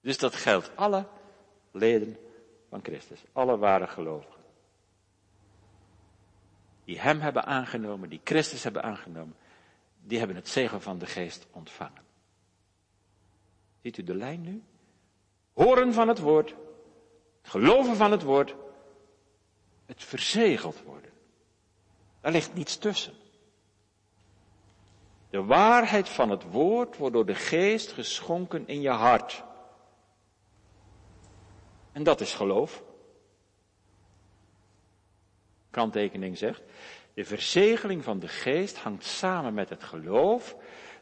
Dus dat geldt alle leden van Christus. Alle ware gelovigen. Die hem hebben aangenomen, die Christus hebben aangenomen, die hebben het zegel van de geest ontvangen. Ziet u de lijn nu? Horen van het woord, geloven van het woord, het verzegeld worden. Daar ligt niets tussen. De waarheid van het woord wordt door de geest geschonken in je hart. En dat is geloof. Kanttekening zegt, de verzegeling van de geest hangt samen met het geloof.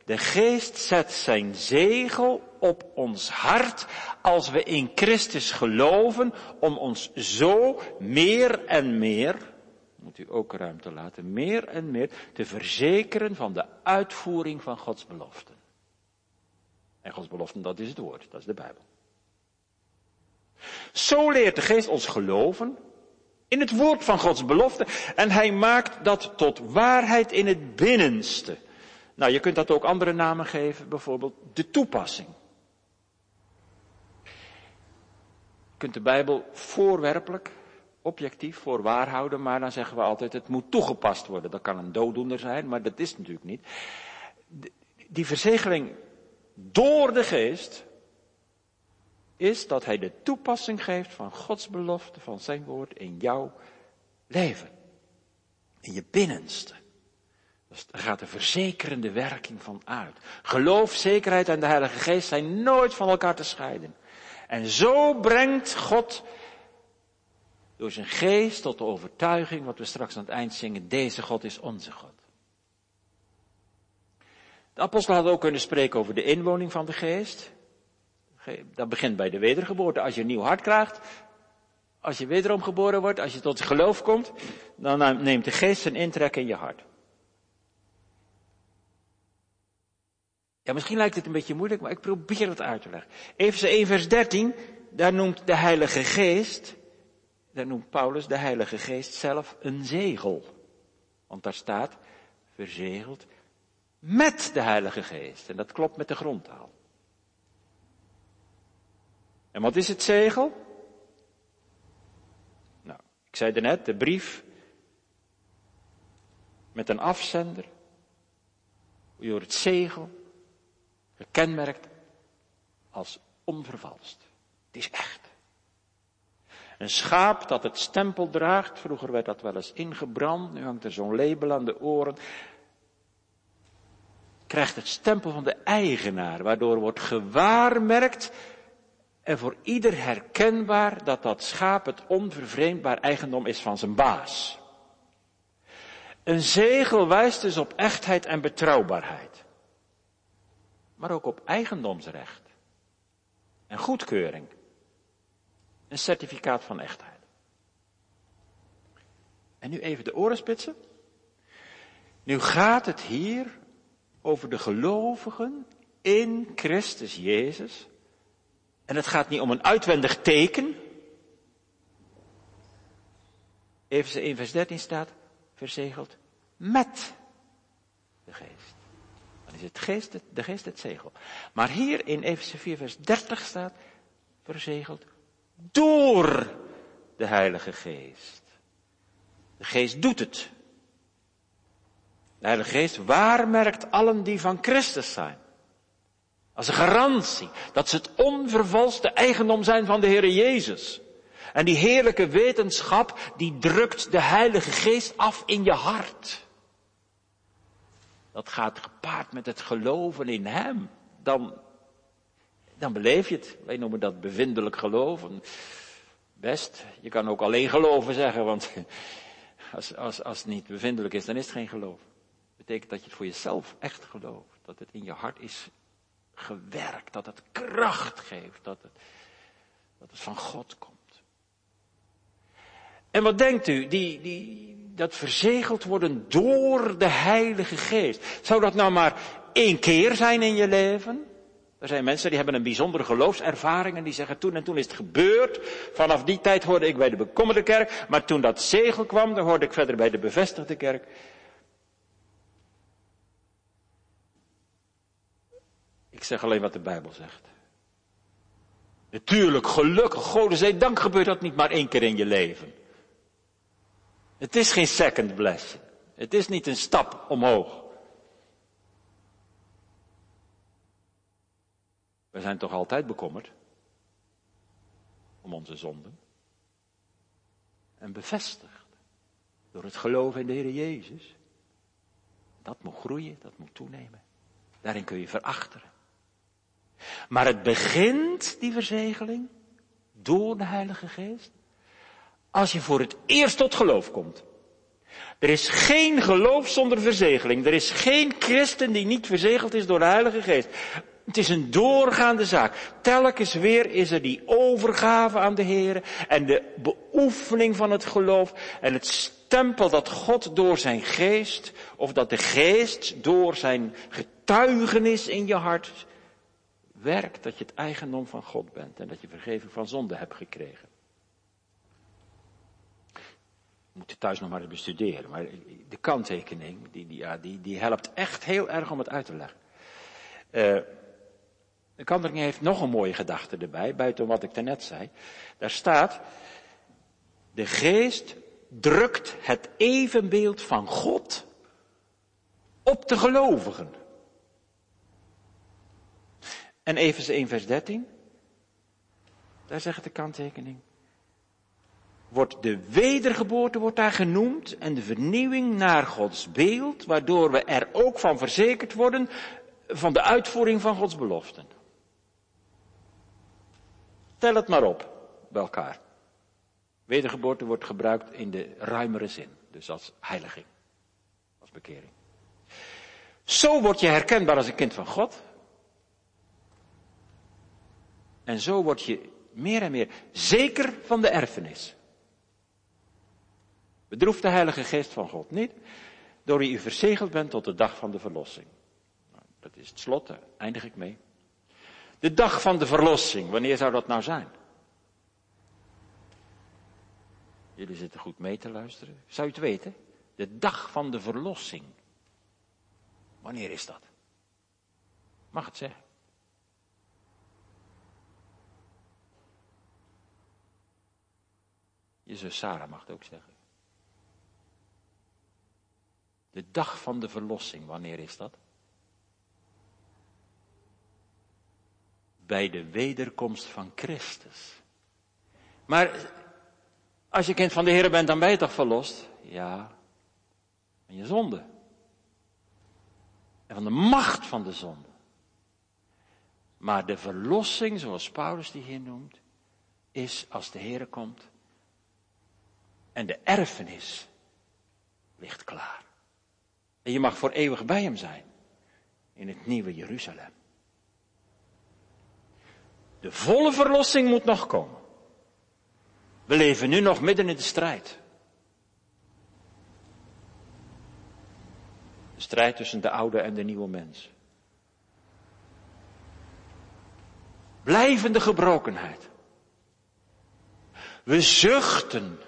De geest zet zijn zegel op ons hart als we in Christus geloven om ons zo meer en meer, moet u ook ruimte laten, meer en meer te verzekeren van de uitvoering van Gods beloften. En Gods beloften, dat is het woord, dat is de Bijbel. Zo leert de geest ons geloven in het woord van Gods belofte en hij maakt dat tot waarheid in het binnenste. Nou, je kunt dat ook andere namen geven, bijvoorbeeld de toepassing. Je kunt de Bijbel voorwerpelijk, objectief voor waar houden, maar dan zeggen we altijd het moet toegepast worden. Dat kan een dooddoener zijn, maar dat is natuurlijk niet. Die verzegeling door de geest is dat hij de toepassing geeft van Gods belofte, van zijn woord in jouw leven. In je binnenste. Dus daar gaat de verzekerende werking van uit. Geloof, zekerheid en de Heilige Geest zijn nooit van elkaar te scheiden. En zo brengt God door zijn geest tot de overtuiging, wat we straks aan het eind zingen, deze God is onze God. De apostel had ook kunnen spreken over de inwoning van de geest. Dat begint bij de wedergeboorte. Als je een nieuw hart krijgt, als je wederom geboren wordt, als je tot geloof komt, dan neemt de geest zijn intrek in je hart. Ja, misschien lijkt het een beetje moeilijk, maar ik probeer het uit te leggen. Even 1 vers 13, daar noemt de Heilige Geest, daar noemt Paulus de Heilige Geest zelf een zegel. Want daar staat verzegeld met de Heilige Geest. En dat klopt met de grondtaal. En wat is het zegel? Nou, ik zei er net, de brief met een afzender, die door het zegel gekenmerkt als onvervalst. Het is echt. Een schaap dat het stempel draagt, vroeger werd dat wel eens ingebrand, nu hangt er zo'n label aan de oren, krijgt het stempel van de eigenaar, waardoor wordt gewaarmerkt en voor ieder herkenbaar dat dat schaap het onvervreemdbaar eigendom is van zijn baas. Een zegel wijst dus op echtheid en betrouwbaarheid. Maar ook op eigendomsrecht. En goedkeuring. Een certificaat van echtheid. En nu even de oren spitsen. Nu gaat het hier over de gelovigen in Christus Jezus en het gaat niet om een uitwendig teken. Even 1 vers 13 staat, verzegeld met de geest. Is het geest, de geest het zegel. Maar hier in Efeze 4 vers 30 staat, verzegeld door de Heilige Geest. De Geest doet het. De Heilige Geest waarmerkt allen die van Christus zijn. Als een garantie dat ze het onvervalste eigendom zijn van de Heer Jezus. En die heerlijke wetenschap, die drukt de Heilige Geest af in je hart. Dat gaat gepaard met het geloven in Hem. Dan, dan beleef je het. Wij noemen dat bevindelijk geloven. Best, je kan ook alleen geloven zeggen, want als, als, als het niet bevindelijk is, dan is het geen geloof. Betekent dat je het voor jezelf echt gelooft. Dat het in je hart is gewerkt, dat het kracht geeft, dat het, dat het van God komt. En wat denkt u, die, die, dat verzegeld worden door de Heilige Geest. Zou dat nou maar één keer zijn in je leven? Er zijn mensen die hebben een bijzondere geloofservaring en die zeggen toen en toen is het gebeurd. Vanaf die tijd hoorde ik bij de bekommerde kerk, maar toen dat zegel kwam, dan hoorde ik verder bij de bevestigde kerk. Ik zeg alleen wat de Bijbel zegt. Natuurlijk, gelukkig, Godenzij dank gebeurt dat niet maar één keer in je leven. Het is geen second blessing. Het is niet een stap omhoog. We zijn toch altijd bekommerd om onze zonden. En bevestigd door het geloof in de Heer Jezus. Dat moet groeien, dat moet toenemen. Daarin kun je verachteren. Maar het begint, die verzegeling, door de Heilige Geest, als je voor het eerst tot geloof komt. Er is geen geloof zonder verzegeling. Er is geen christen die niet verzegeld is door de Heilige Geest. Het is een doorgaande zaak. Telkens weer is er die overgave aan de Heer en de beoefening van het geloof en het stempel dat God door zijn geest of dat de geest door zijn getuigenis in je hart werkt dat je het eigendom van God bent en dat je vergeving van zonde hebt gekregen. Moet je thuis nog maar eens bestuderen. Maar de kanttekening, die, die, ja, die, die helpt echt heel erg om het uit te leggen. Uh, de kanttekening heeft nog een mooie gedachte erbij, buiten wat ik daarnet zei. Daar staat, de geest drukt het evenbeeld van God op de gelovigen. En even 1 vers 13, daar zegt de kanttekening, wordt de wedergeboorte wordt daar genoemd en de vernieuwing naar Gods beeld, waardoor we er ook van verzekerd worden van de uitvoering van Gods beloften. Tel het maar op bij elkaar. Wedergeboorte wordt gebruikt in de ruimere zin, dus als heiliging, als bekering. Zo word je herkenbaar als een kind van God. En zo word je meer en meer zeker van de erfenis. Bedroeft de Heilige Geest van God niet, door wie u verzegeld bent tot de dag van de verlossing. Nou, dat is het slot, daar eindig ik mee. De dag van de verlossing, wanneer zou dat nou zijn? Jullie zitten goed mee te luisteren. Zou je het weten? De dag van de verlossing. Wanneer is dat? Mag het zeggen? Je zus Sarah mag het ook zeggen. De dag van de verlossing, wanneer is dat? Bij de wederkomst van Christus. Maar als je kind van de Heer bent, dan ben je toch verlost? Ja, van je zonde. En van de macht van de zonde. Maar de verlossing, zoals Paulus die hier noemt, is als de Heer komt. En de erfenis ligt klaar. En je mag voor eeuwig bij hem zijn. In het nieuwe Jeruzalem. De volle verlossing moet nog komen. We leven nu nog midden in de strijd. De strijd tussen de oude en de nieuwe mens. Blijvende gebrokenheid. We zuchten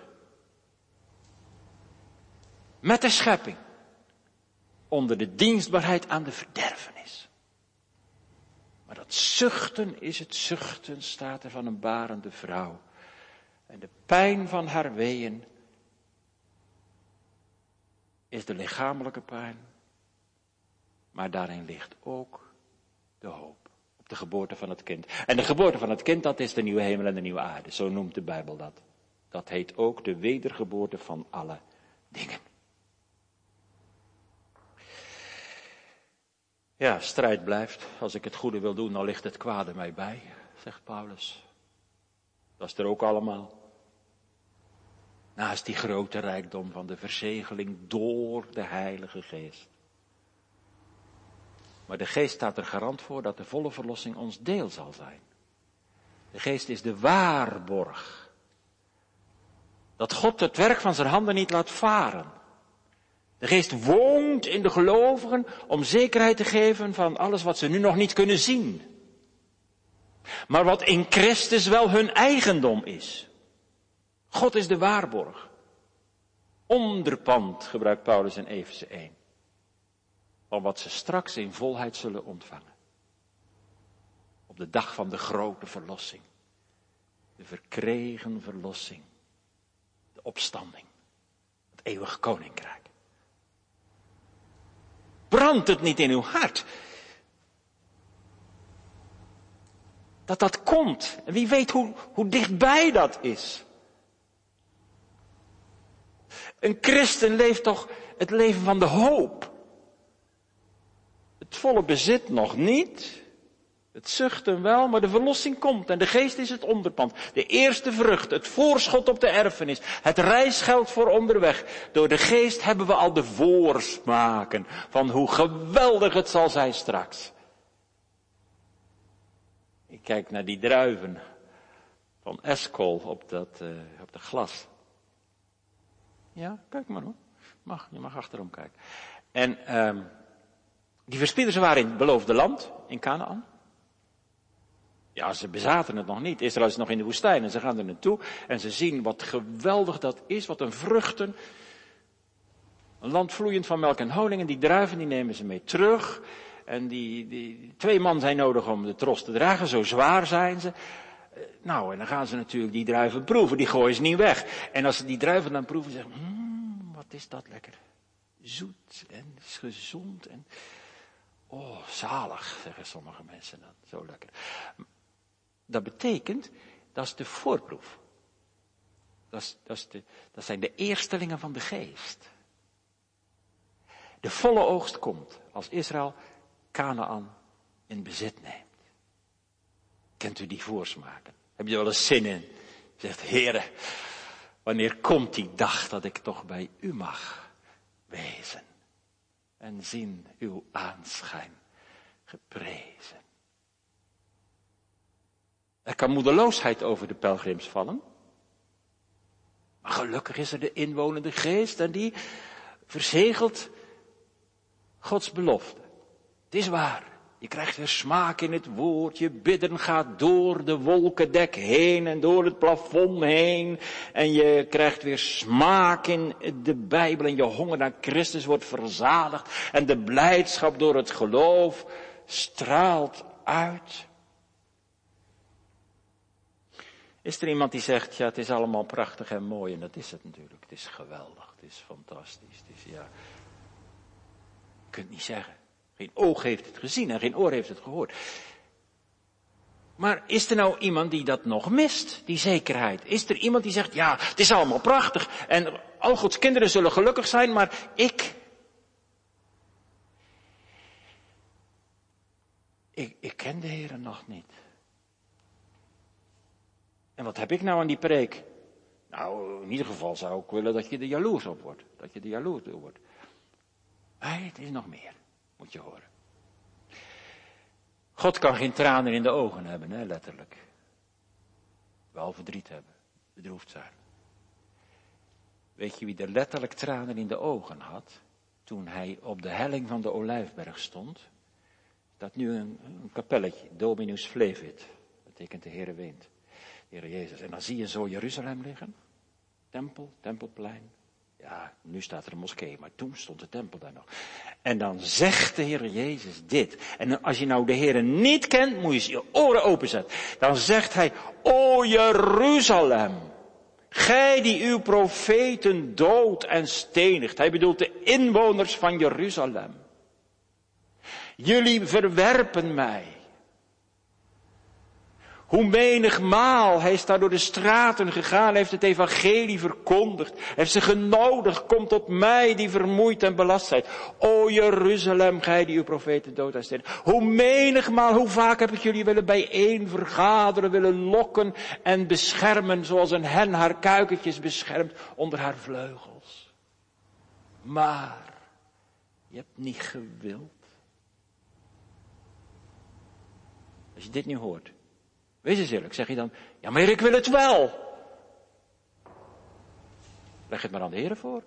met de schepping onder de dienstbaarheid aan de verderfenis. Maar dat zuchten is het zuchten, staat er van een barende vrouw. En de pijn van haar weeën is de lichamelijke pijn. Maar daarin ligt ook de hoop op de geboorte van het kind. En de geboorte van het kind, dat is de nieuwe hemel en de nieuwe aarde. Zo noemt de Bijbel dat. Dat heet ook de wedergeboorte van alle dingen. Ja, strijd blijft. Als ik het goede wil doen, dan ligt het kwade mij bij, zegt Paulus. Dat is er ook allemaal. Naast die grote rijkdom van de verzegeling door de Heilige Geest. Maar de Geest staat er garant voor dat de volle verlossing ons deel zal zijn. De Geest is de waarborg. Dat God het werk van zijn handen niet laat varen. De geest woont in de gelovigen om zekerheid te geven van alles wat ze nu nog niet kunnen zien. Maar wat in Christus wel hun eigendom is. God is de waarborg. Onderpand gebruikt Paulus in Efeze 1. Van wat ze straks in volheid zullen ontvangen. Op de dag van de grote verlossing. De verkregen verlossing. De opstanding. Het eeuwige koninkrijk. Brandt het niet in uw hart? Dat dat komt. En wie weet hoe, hoe dichtbij dat is. Een christen leeft toch het leven van de hoop. Het volle bezit nog niet. Het zuchten wel, maar de verlossing komt en de geest is het onderpand. De eerste vrucht, het voorschot op de erfenis, het reisgeld voor onderweg. Door de geest hebben we al de voorsmaken van hoe geweldig het zal zijn straks. Ik kijk naar die druiven van Eskol op dat, uh, op de glas. Ja, kijk maar hoor. Mag, je mag achterom kijken. En um, die verspieders waren in het beloofde land, in Canaan. Ja, ze bezaten het nog niet. Israël is nog in de woestijn en ze gaan er naartoe en ze zien wat geweldig dat is, wat een vruchten. Een land vloeiend van melk en honing en die druiven die nemen ze mee terug. En die, die twee man zijn nodig om de tros te dragen, zo zwaar zijn ze. Eh, nou, en dan gaan ze natuurlijk die druiven proeven, die gooien ze niet weg. En als ze die druiven dan proeven, zeggen mmm, wat is dat lekker. Zoet en gezond en, oh, zalig, zeggen sommige mensen dan, zo lekker. Dat betekent, dat is de voorproef. Dat, de, dat zijn de eerstelingen van de geest. De volle oogst komt als Israël Canaan in bezit neemt. Kent u die voorsmaken? Heb je wel eens zin in? Zegt, heren, wanneer komt die dag dat ik toch bij u mag wezen en zien uw aanschijn geprezen? Er kan moedeloosheid over de pelgrims vallen. Maar gelukkig is er de inwonende geest en die verzegelt Gods belofte. Het is waar. Je krijgt weer smaak in het woord. Je bidden gaat door de wolkendek heen en door het plafond heen. En je krijgt weer smaak in de Bijbel. En je honger naar Christus wordt verzadigd. En de blijdschap door het geloof straalt uit. Is er iemand die zegt, ja, het is allemaal prachtig en mooi en dat is het natuurlijk. Het is geweldig, het is fantastisch, het is, ja. Je kunt niet zeggen. Geen oog heeft het gezien en geen oor heeft het gehoord. Maar is er nou iemand die dat nog mist, die zekerheid? Is er iemand die zegt, ja, het is allemaal prachtig en al Gods kinderen zullen gelukkig zijn, maar ik, ik, ik ken de Heer nog niet. En wat heb ik nou aan die preek? Nou, in ieder geval zou ik willen dat je er jaloers op wordt. Dat je er jaloers door wordt. Het is nog meer, moet je horen. God kan geen tranen in de ogen hebben, hè, letterlijk. Wel verdriet hebben, bedroefd zijn. Weet je wie er letterlijk tranen in de ogen had? Toen hij op de helling van de Olijfberg stond. Dat nu een, een kapelletje, Dominus Flevit. Dat betekent de Heere Weent. Heer Jezus. En dan zie je zo Jeruzalem liggen. Tempel, tempelplein. Ja, nu staat er een moskee, maar toen stond de tempel daar nog. En dan zegt de Heer Jezus dit. En als je nou de Heer niet kent, moet je je oren openzetten. Dan zegt hij, O Jeruzalem, gij die uw profeten dood en stenigt. Hij bedoelt de inwoners van Jeruzalem. Jullie verwerpen mij. Hoe menigmaal hij is daar door de straten gegaan, heeft het evangelie verkondigd, heeft ze genodigd, kom tot mij die vermoeid en belast zijt. O Jeruzalem, gij die uw profeten dood steen. Hoe menigmaal, hoe vaak heb ik jullie willen bijeen vergaderen, willen lokken en beschermen, zoals een hen haar kuikentjes beschermt onder haar vleugels. Maar, je hebt niet gewild. Als je dit nu hoort, wees eens eerlijk, zeg je dan, ja maar ik wil het wel. Leg het maar aan de Heer voor.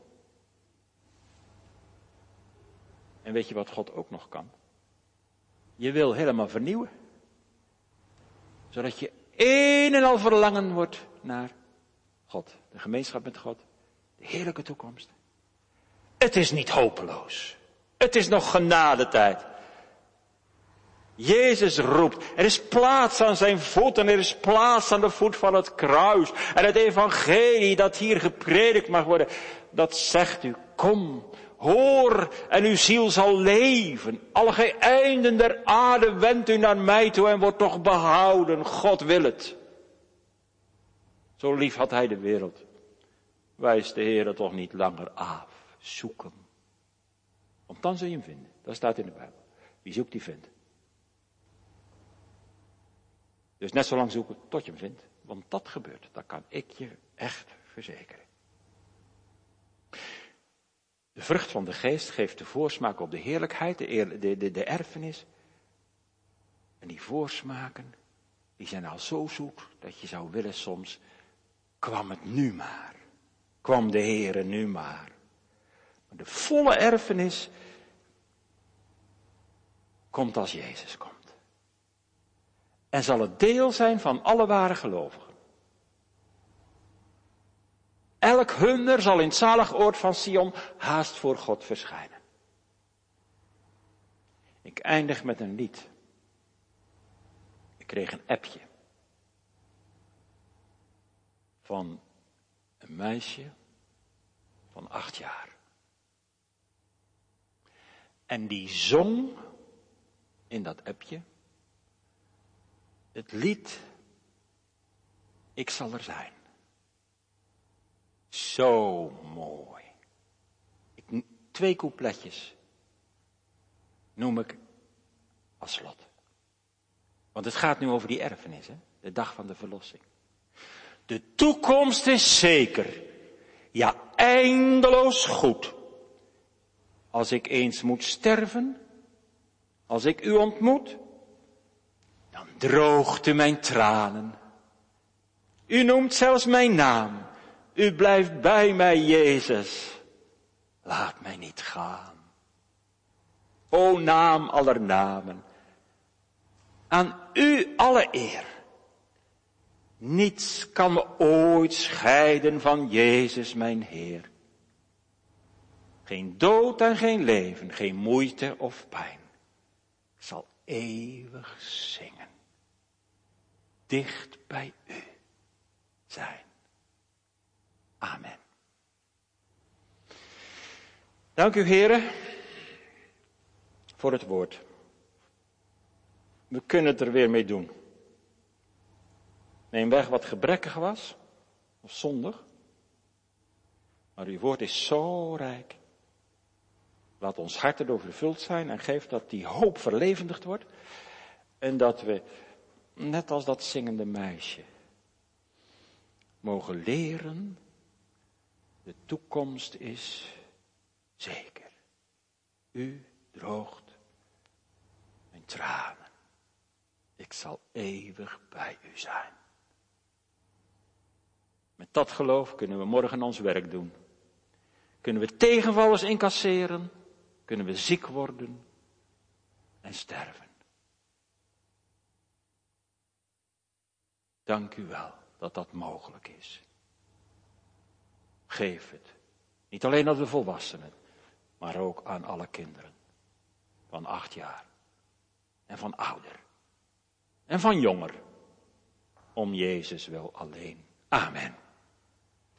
En weet je wat God ook nog kan? Je wil helemaal vernieuwen. Zodat je een en al verlangen wordt naar God. De gemeenschap met God. De heerlijke toekomst. Het is niet hopeloos. Het is nog genadetijd. Jezus roept, er is plaats aan zijn voet en er is plaats aan de voet van het kruis. En het evangelie dat hier gepredikt mag worden, dat zegt u, kom, hoor en uw ziel zal leven. Alle einden der aarde wendt u naar mij toe en wordt toch behouden. God wil het. Zo lief had hij de wereld. Wijs de Heer het toch niet langer af. Zoek hem. Want dan zul je hem vinden. Dat staat in de Bijbel. Wie zoekt, die vindt. Dus net zo lang zoeken tot je hem vindt. Want dat gebeurt. Dat kan ik je echt verzekeren. De vrucht van de geest geeft de voorsmaak op de heerlijkheid, de, de, de, erfenis. En die voorsmaken, die zijn al zo zoet dat je zou willen soms, kwam het nu maar. Kwam de Heere nu maar. Maar de volle erfenis komt als Jezus komt en zal het deel zijn van alle ware gelovigen. Elk hunner zal in het zalig oord van Sion haast voor God verschijnen. Ik eindig met een lied. Ik kreeg een appje van een meisje van acht jaar. En die zong in dat appje het lied, ik zal er zijn. Zo mooi. Ik, twee coupletjes noem ik als slot. Want het gaat nu over die erfenis, hè? de dag van de verlossing. De toekomst is zeker, ja eindeloos goed. Als ik eens moet sterven, als ik u ontmoet, droogte mijn tranen. U noemt zelfs mijn naam. U blijft bij mij, Jezus. Laat mij niet gaan. O naam aller namen. Aan u alle eer. Niets kan me ooit scheiden van Jezus mijn Heer. Geen dood en geen leven, geen moeite of pijn. zal eeuwig zingen dicht bij u zijn. Amen. Dank u, heren, voor het woord. We kunnen het er weer mee doen. Neem weg wat gebrekkig was, of zondig. Maar uw woord is zo rijk. Laat ons hart erdoor vervuld zijn en geef dat die hoop verlevendigd wordt. En dat we net als dat zingende meisje, mogen leren, de toekomst is zeker. U droogt mijn tranen. Ik zal eeuwig bij u zijn. Met dat geloof kunnen we morgen ons werk doen. Kunnen we tegenvallers incasseren. Kunnen we ziek worden en sterven. Dank u wel dat dat mogelijk is. Geef het Niet alleen aan de volwassenen, maar ook aan alle kinderen. Van acht jaar. En van ouder. En van jonger. Om Jezus wel alleen. Amen.